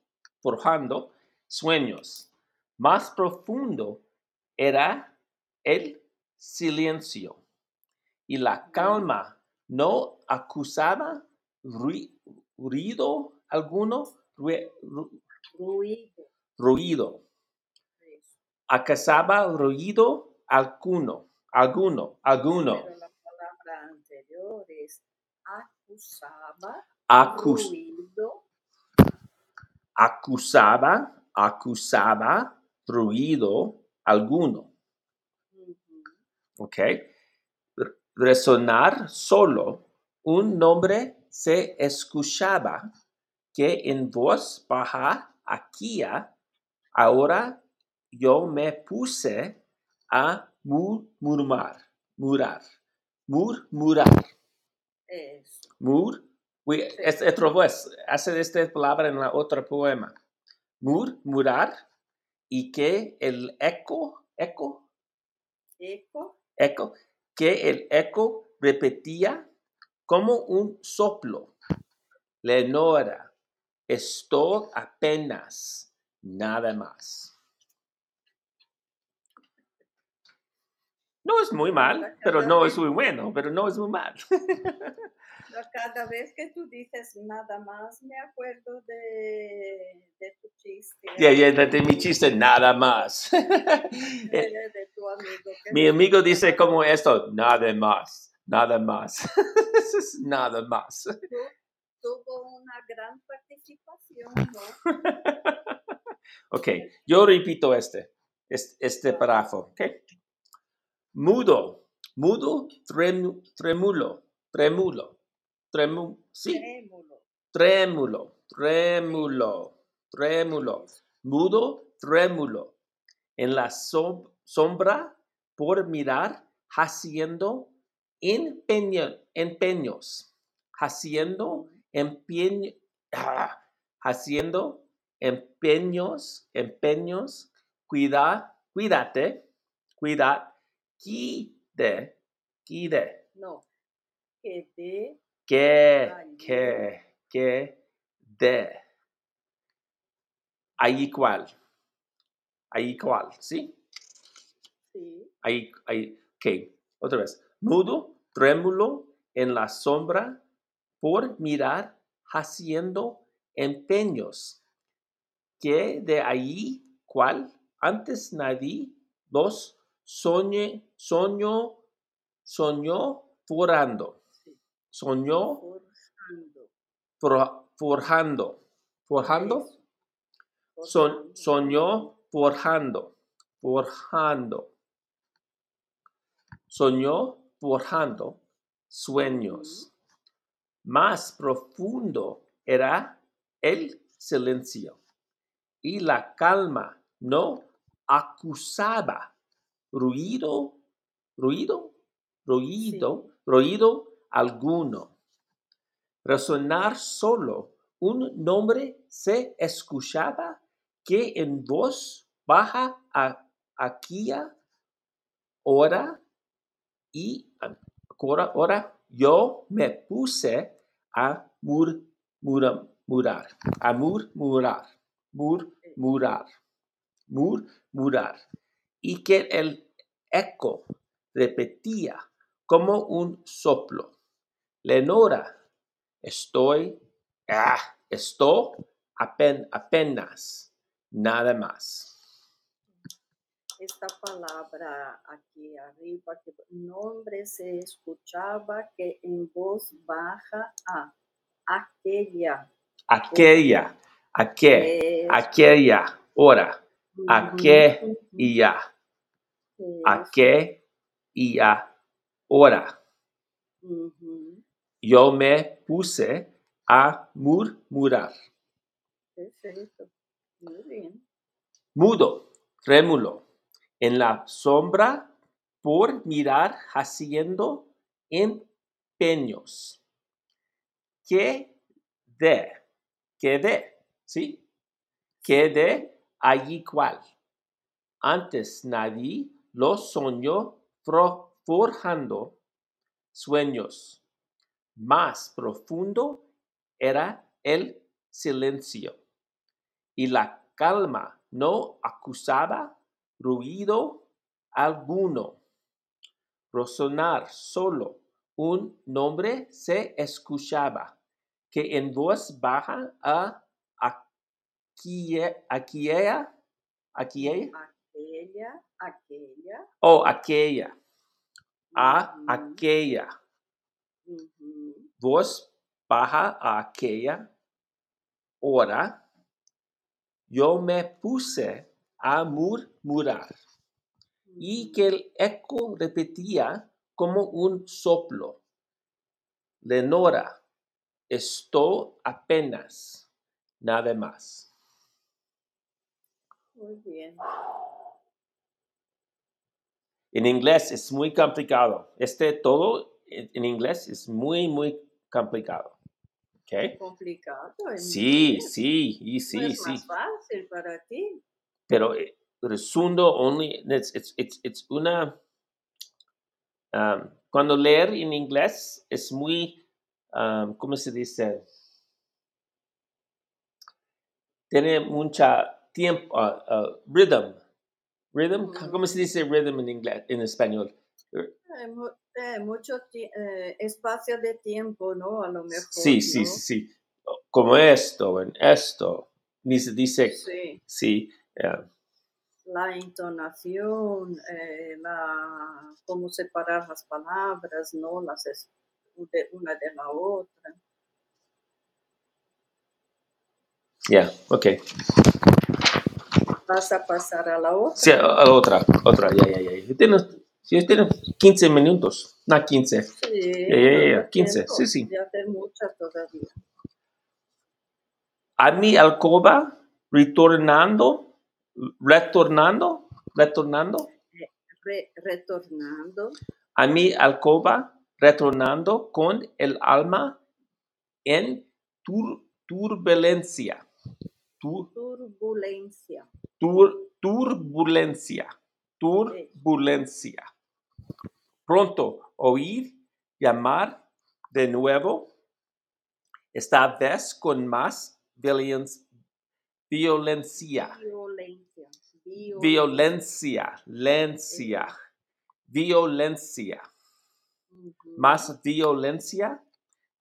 forjando sueños. Más profundo era el silencio y la calma no acusaba ruido alguno, Ruido. ruido, Eso. acusaba ruido alguno, alguno, alguno, Pero la palabra anterior es acusaba, acus- ruido, acusaba, acusaba ruido alguno. ujú, ¿Ok? Resonar solo, un nombre se escuchaba que en voz baja aquí, ahora yo me puse a mu- murmurar, murar, murmurar, eso. mur, es otra vez, hace esta palabra en la otra poema, murmurar, y que el eco, eco, Eco, eco, que el eco repetía como un soplo. Leonora, esto apenas, nada más. No es muy mal, pero no es muy bueno, pero no es muy mal. cada vez que tú dices nada más, me acuerdo de, de tu chiste. Ya, ya, de, de mi chiste, nada más. <laughs> de, de tu amigo. que mi amigo dice como esto, nada más, nada más. <laughs> Nada más. Tu- tuvo una gran participación, ¿no? Ok, yo repito este, es- este párrafo. ok. Mudo, mudo, tremu- trémulo, trémulo, tremu, sí, Trémulo. trémulo, trémulo, trémulo. mudo, trémulo, en la som- sombra por mirar, haciendo empeño- empeños, haciendo empeño, ah, haciendo empeños, empeños, cuida, cuídate, cuida, quide, quide, No. Que de que, que, que, de. Ahí cual. Ahí cual, ¿sí? sí. Ahí, ahí, ok, otra vez. Mudo, trémulo, en la sombra, por mirar, haciendo empeños. Que de ahí, cual, antes nadie los soñe, soñó, soñó forando. Soñó Forjando. for- forjando. Forjando. Eso. Son, Forjando. soñó forjando, forjando. Soñó forjando sueños. Más profundo era el silencio y la calma no acusaba ruido, ruido, ruido, ruido alguno. Resonar solo un nombre se escuchaba que en voz baja a, aquella hora y ahora yo me puse a murmurar, murar, a murmurar, murmurar, murmurar, y que el eco repetía como un soplo. Lenora, estoy, ah, estoy apen- apenas, nada más. Esta palabra aquí arriba, que nombre se escuchaba que en voz baja a aquella. Aquella, aquel, aquella hora, aquella aquella y ya hora. Yo me puse a murmurar. Perfecto. Muy bien. mudo, trémulo, en la sombra por mirar haciendo empeños. Que de, que de, ¿sí? Que de allí cual. Antes nadie lo soñó forjando sueños. Más profundo era el silencio y la calma no acusaba ruido alguno. Resonar solo un nombre se escuchaba, que en voz baja a aquella, aquella, aquella, Aquella, aquella. o aquella, a ujú, aquella, ujú, voz baja a aquella hora, yo me puse a murmurar y ujú. que el eco repetía como un soplo. Lenora, esto apenas, nada más. Muy bien. En inglés es muy complicado. Este todo en inglés es muy, muy complicado. ¿Ok? Complicado. en Sí, inglés. sí, y No sí, es sí. más fácil para ti. Pero eh, resundo only, it's, it's, it's, it's una, um, cuando leer en inglés es muy, um, ¿cómo se dice? Tiene mucha tiempo, uh, uh, rhythm. Rhythm. ¿cómo se dice rhythm en inglés, en español? Eh, eh, mucho eh, espacio de tiempo, ¿no? A lo mejor. Sí, sí, ¿no? sí, sí. Como esto, en esto. Ni se dice, Sí. sí, yeah. La entonación, eh, la, cómo separar las palabras, ¿no? Las es- de una de la otra. Yeah, ok. Vas a pasar a la otra. Sí, a la otra, otra, ya, ya, ya. Tiene, sí, tiene 15 minutos, no 15. Sí, Ya, ya, ya, no ya, da 15, tiempo sí, sí. Hacer muchas todavía. A mi alcoba retornando, retornando, retornando re- retornando a mi alcoba, retornando con el alma en tur- turbulencia. Tur- turbulencia. tur- turbulencia. Turbulencia. Pronto oír llamar de nuevo, esta vez con más violen- violencia. Violencia. Vio- Violencia, lencia, violencia, más violencia.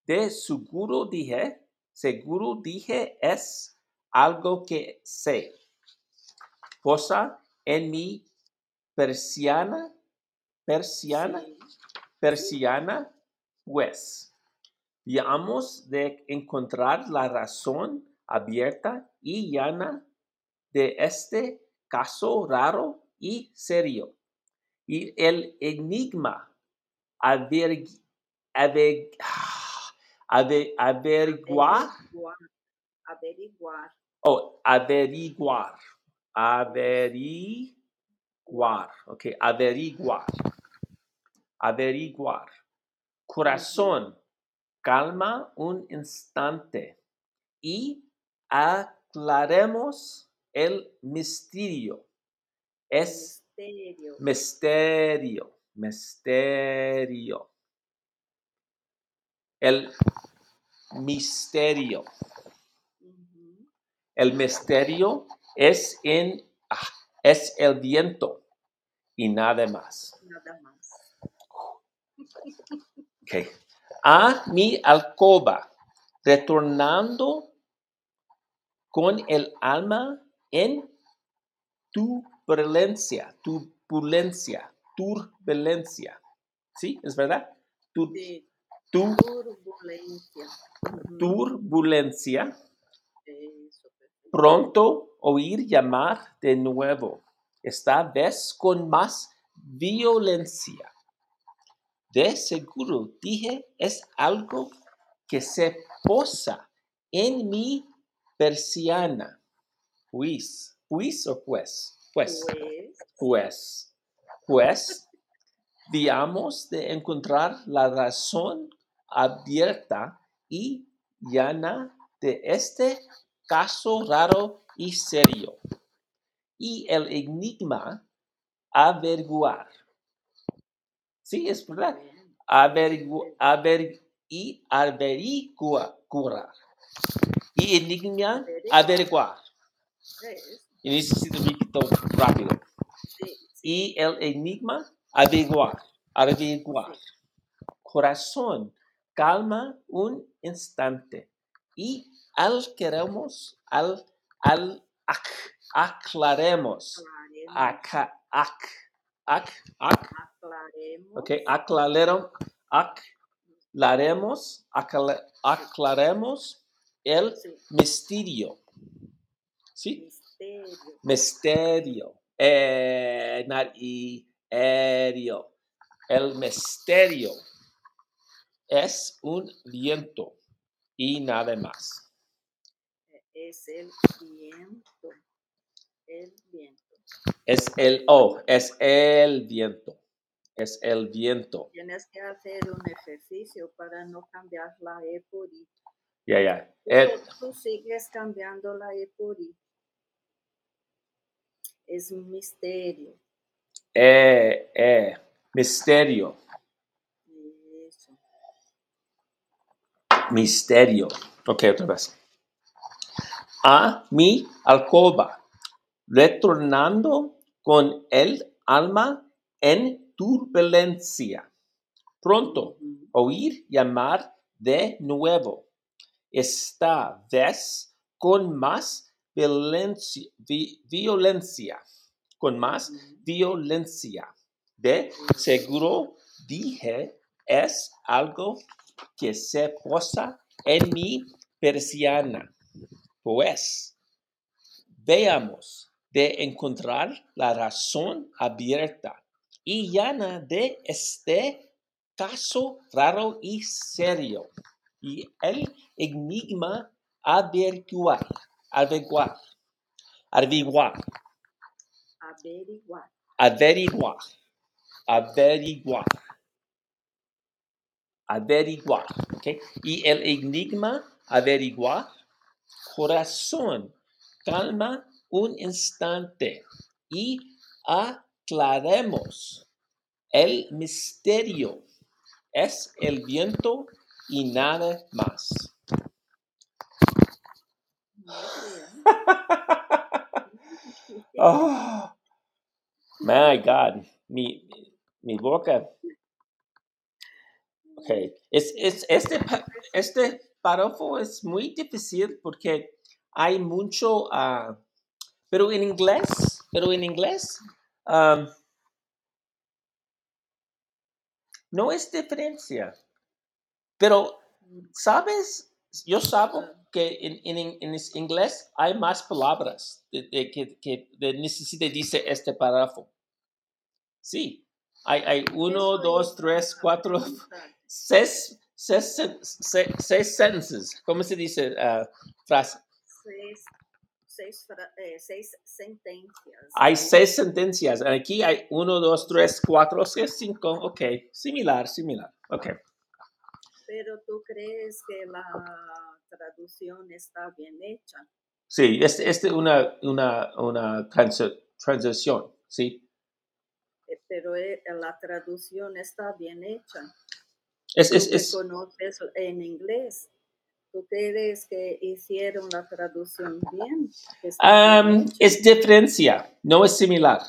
De seguro dije, seguro dije es algo que sé. Posa en mi persiana, persiana, persiana, pues. Veamos de encontrar la razón abierta y llana de este caso raro y serio. Y el enigma aver, aver- <sighs> ave- averiguar Averiguar. Averiguar. o averiguar. Averiguar. Ok, averiguar. Averiguar. Corazón, calma un instante y aclaremos el misterio. Es Misterio. misterio, misterio. El misterio. El misterio es en ah, es el viento y nada más. Nada más. Ok. A mi alcoba, retornando con el alma en turbulencia, turbulencia, turbulencia. ¿Sí? ¿Es verdad? Tur- Sí. tu- Turbulencia. Turbulencia. Pronto oír llamar de nuevo, esta vez con más violencia. De seguro, dije, es algo que se posa en mi persiana. Pues, pues o pues, pues, Pues, pues, pues, veamos de encontrar la razón abierta y llana de este caso raro y serio. Y el enigma averiguar. Sí, es verdad. bien. Averigu, aver, y averiguar. Y enigma averiguar. Y necesito rápido. Y el enigma averiguar. Averiguar. Corazón, calma un instante. Y al queremos, al, al, ac- aclaremos. Ac, ac, ac, Aclaremos. ok, aclaremos, aclaremos, acla- aclaremos el Sí. misterio. ¿Sí? Misterio. Misterio. Eh, not y, erio. El misterio es un viento y nada más. Es el viento. El viento. Es el, oh, es el viento. Es el viento. Tienes que hacer un ejercicio para no cambiar la E por I. Ya, ya. Tú sigues cambiando la E por I. Es un misterio. eh, eh, misterio. Eso. Misterio. Ok, otra vez. A mi alcoba, retornando con el alma en turbulencia. Pronto oír llamar de nuevo. Esta vez con más violencia, vi- violencia. Con más violencia. De seguro dije es algo que se posa en mi persiana. Pues veamos de encontrar la razón abierta y llana de este caso raro y serio y el enigma averiguar, averiguar. averiguar, averiguar, averiguar, averiguar, averiguar. Y el enigma, averiguar, corazón, calma un instante y aclaremos el misterio. Es el viento y nada más. <laughs> Oh, my God, mi, mi boca. Okay, es, es, este, este párrafo es muy difícil porque hay mucho, ah, pero en inglés, pero en inglés, um, no es diferencia. Pero, ¿sabes? Yo sabo que en, en, en inglés hay más palabras de, de que, que de necesita dice este párrafo. Sí, hay, hay uno, dos, tres, cuatro, seis, seis, seis, seis sentences. ¿Cómo se dice ah, frase? Seis, seis, eh, seis sentencias. Hay seis sentencias. Aquí hay uno, dos, tres, cuatro, seis, cinco. Ok, similar, similar. Ok. Pero tú crees que la traducción está bien hecha. Sí, este es una, una, una transi- transición. Sí, Eh, Pero eh, la traducción está bien hecha. es, Tú es, es, conoces en inglés. ¿Tú crees que hicieron la traducción bien? hecha? es diferencia, no es similar.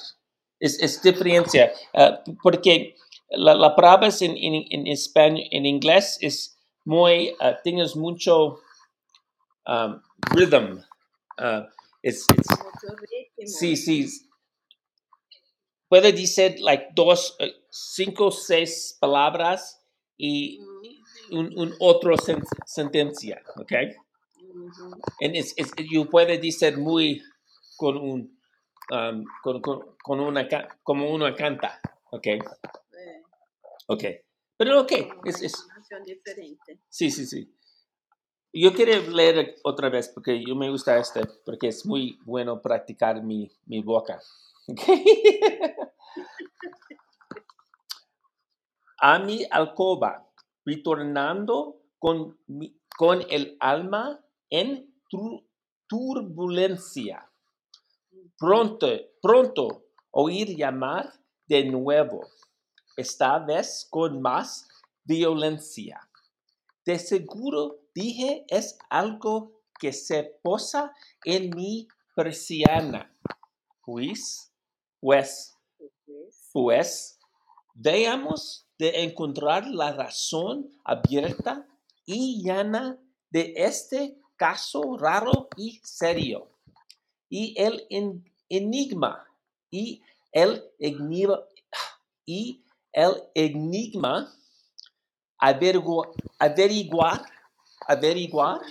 Es, es diferencia. ah, porque la, la palabra en, en, en español, en inglés es muy, ah, tienes mucho um, rhythm. es, es- Mucho ritmo. sí, sí. Puede decir like dos, eh, cinco, seis palabras y Mm, un, un otro sen- sentencia, ¿ok? And es, you puede decir muy con un, um, con, con, con una, como una canta, ¿ok? Ok. Pero ok, es, es, diferente. sí, sí, sí. Yo quiero leer otra vez porque yo me gusta este, porque es muy bueno practicar mi, mi boca. Ok. A mi alcoba, retornando con, mi- con el alma en tur- turbulencia. Pronto, pronto oír llamar de nuevo, esta vez con más violencia. De seguro dije es algo que se posa en mi persiana. Pues, pues, Pues, veamos de encontrar la razón abierta y llana de este caso raro y serio. Y el en- enigma y el enigma y el enigma averigua- averiguar averiguar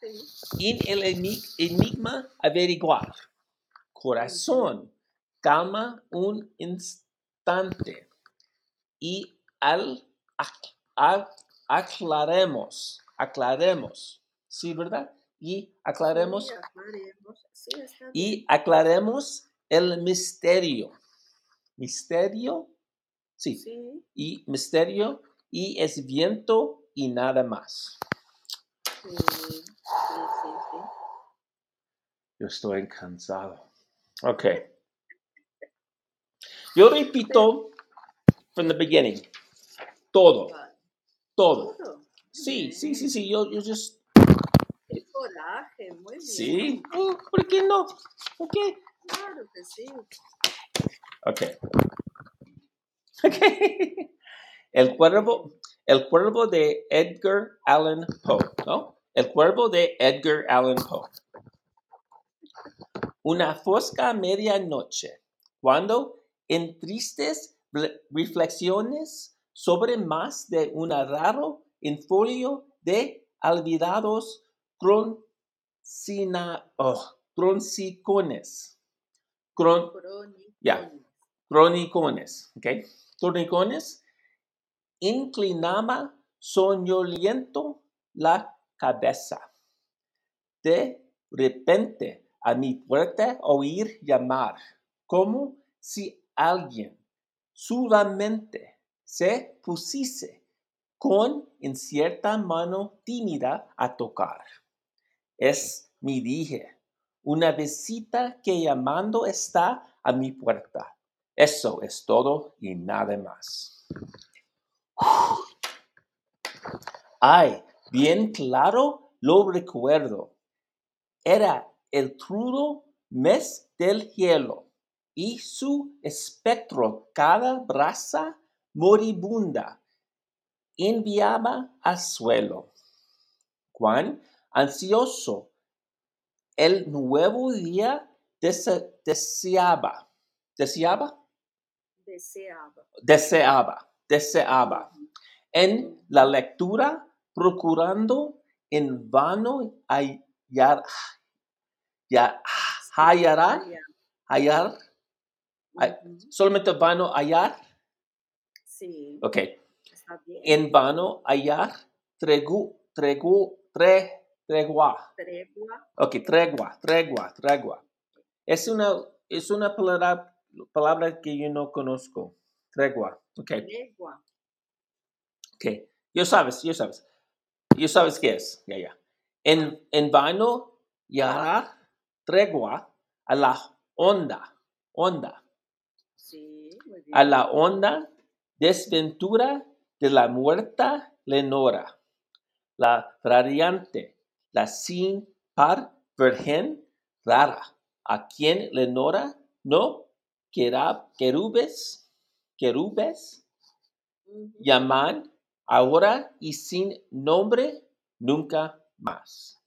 sí. en el eni- enigma averiguar corazón calma un instante y al, ac- al- aclaremos aclaremos sí verdad y aclaremos Sí, aclaremos. Sí, y aclaremos el misterio misterio sí. Sí, y misterio y es viento y nada más. Sí, sí, sí, yo estoy cansado. Ok. Yo repito from the beginning todo. Todo sí sí sí sí yo yo just Qué coraje, muy bien. sí. Oh, ¿por qué no? ok Claro que sí. Ok. <laughs> El cuervo, el cuervo de Edgar Allan Poe, ¿no? El cuervo de Edgar Allan Poe. Una fosca medianoche, cuando en tristes reflexiones sobre más de un raro folio de olvidados troncina, oh, troncicones. Cron-. Ya. cronicones, ¿ok? Cronicones, inclinaba soñoliento la cabeza. De repente a mi puerta oír llamar, como si alguien sudamente se pusiese con incierta mano tímida a tocar. Es mi dije, una visita que llamando está a mi puerta. Eso es todo y nada más. Ay, bien claro lo recuerdo. Era el crudo mes del hielo y su espectro cada brasa moribunda enviaba al suelo. Cuán ansioso el nuevo día deseaba. ¿Deseaba? Deseaba. Deseaba. Deseaba. En la lectura, procurando en vano hallar, hallar, hallar, solamente vano hallar. Sí. Ok. Está bien. En vano hallar, tregu, tregu, tre, tregua. Tregua. Ok, tregua, tregua, tregua. Es una, es una palabra, palabra que yo no conozco. Tregua. Ok, Tregua. ok. Yo sabes, yo sabes. Yo sabes qué es. Ya, ya. En, en vano tregua a la onda, onda. Sí, muy bien. a la honda desventura de la muerta Lenora, la radiante, la sin par virgen rara, a quien Lenora no quera- querubes, querubes llaman ahora y sin nombre nunca más.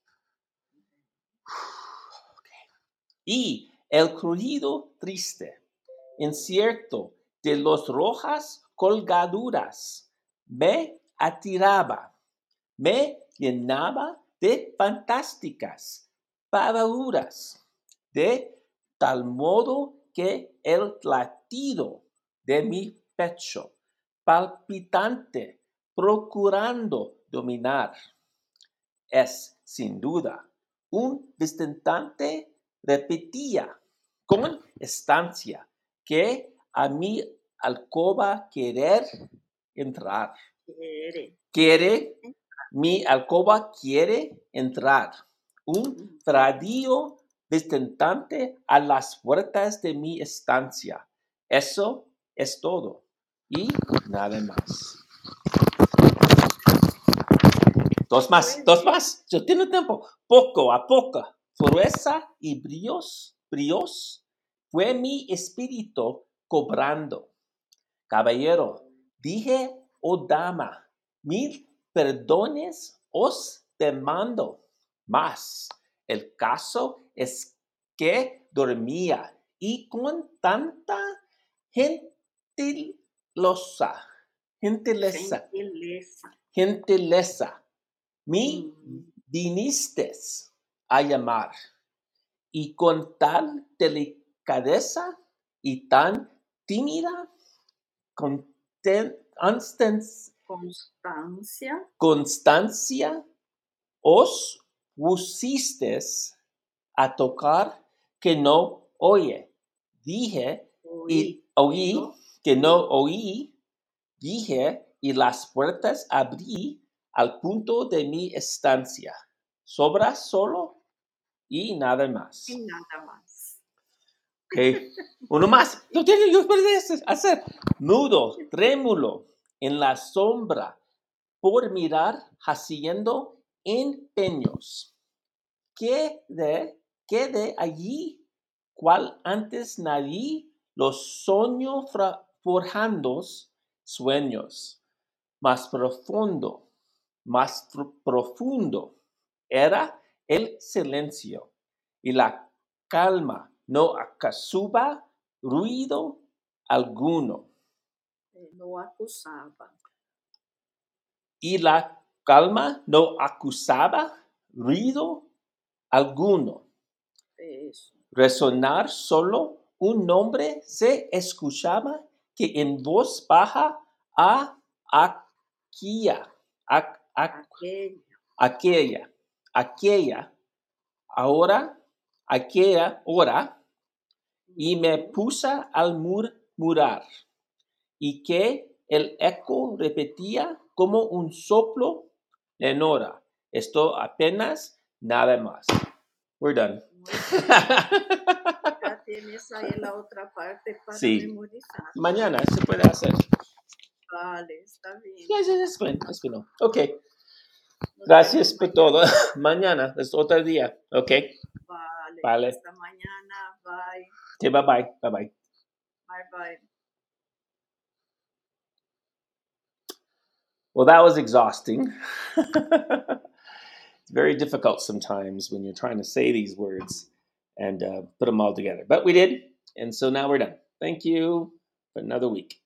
Y el crujido triste, incierto de los rojas colgaduras, me atiraba, me llenaba de fantásticas pavaduras, de tal modo que el latido de mi pecho, palpitante, procurando dominar, es sin duda un distante repetía con estancia que a mi alcoba querer entrar. Quiere. Quiere, mi alcoba quiere entrar. Un tradio distante a las puertas de mi estancia. Eso es todo. Y nada más. Dos más, dos más. Yo tengo tiempo. Poco a poco. Fuerza y bríos, bríos, fue mi espíritu cobrando. Caballero, dije, oh dama, mil perdones os demando. Mas el caso es que dormía y con tanta gentilosa, gentileza, Gentileza. gentileza, mi Mm. vinistes a llamar y con tal delicadeza y tan tímida conten- Constancia. constancia os pusistes a tocar que no oye. Dije y oí ¿no? que no oí. Dije y las puertas abrí al punto de mi estancia. Sobra solo y nada más. Y nada más. Ok. Uno más. Yo tengo, yo puedo hacer. Mudo, trémulo, en la sombra, por mirar, haciendo empeños. Quede, quede allí, cual antes nadie los soñó forjando sueños. Más profundo, más pro- profundo era el silencio y la calma no acasuba ruido alguno. Eh, No acusaba. Y la calma no acusaba ruido alguno. Eso. Resonar solo un nombre se escuchaba que en voz baja a aquella, a- a- Aquella. aquella, aquella, ahora aquella hora y me puse al murmurar y que el eco repetía como un soplo en hora. Esto apenas nada más. We're done. Ya tienes ahí la otra parte para Sí. memorizar. Mañana se puede hacer. Vale, está bien. Ya, ya, es bueno, es bueno. Ok, gracias por todo. <laughs> Mañana es otro día. Ok, Vale. Vale. Hasta mañana. Bye. okay, bye bye. Bye bye. Bye bye. Well, that was exhausting. <laughs> it's very difficult sometimes when you're trying to say these words and uh, put them all together. But we did, and so now we're done. Thank you for another week.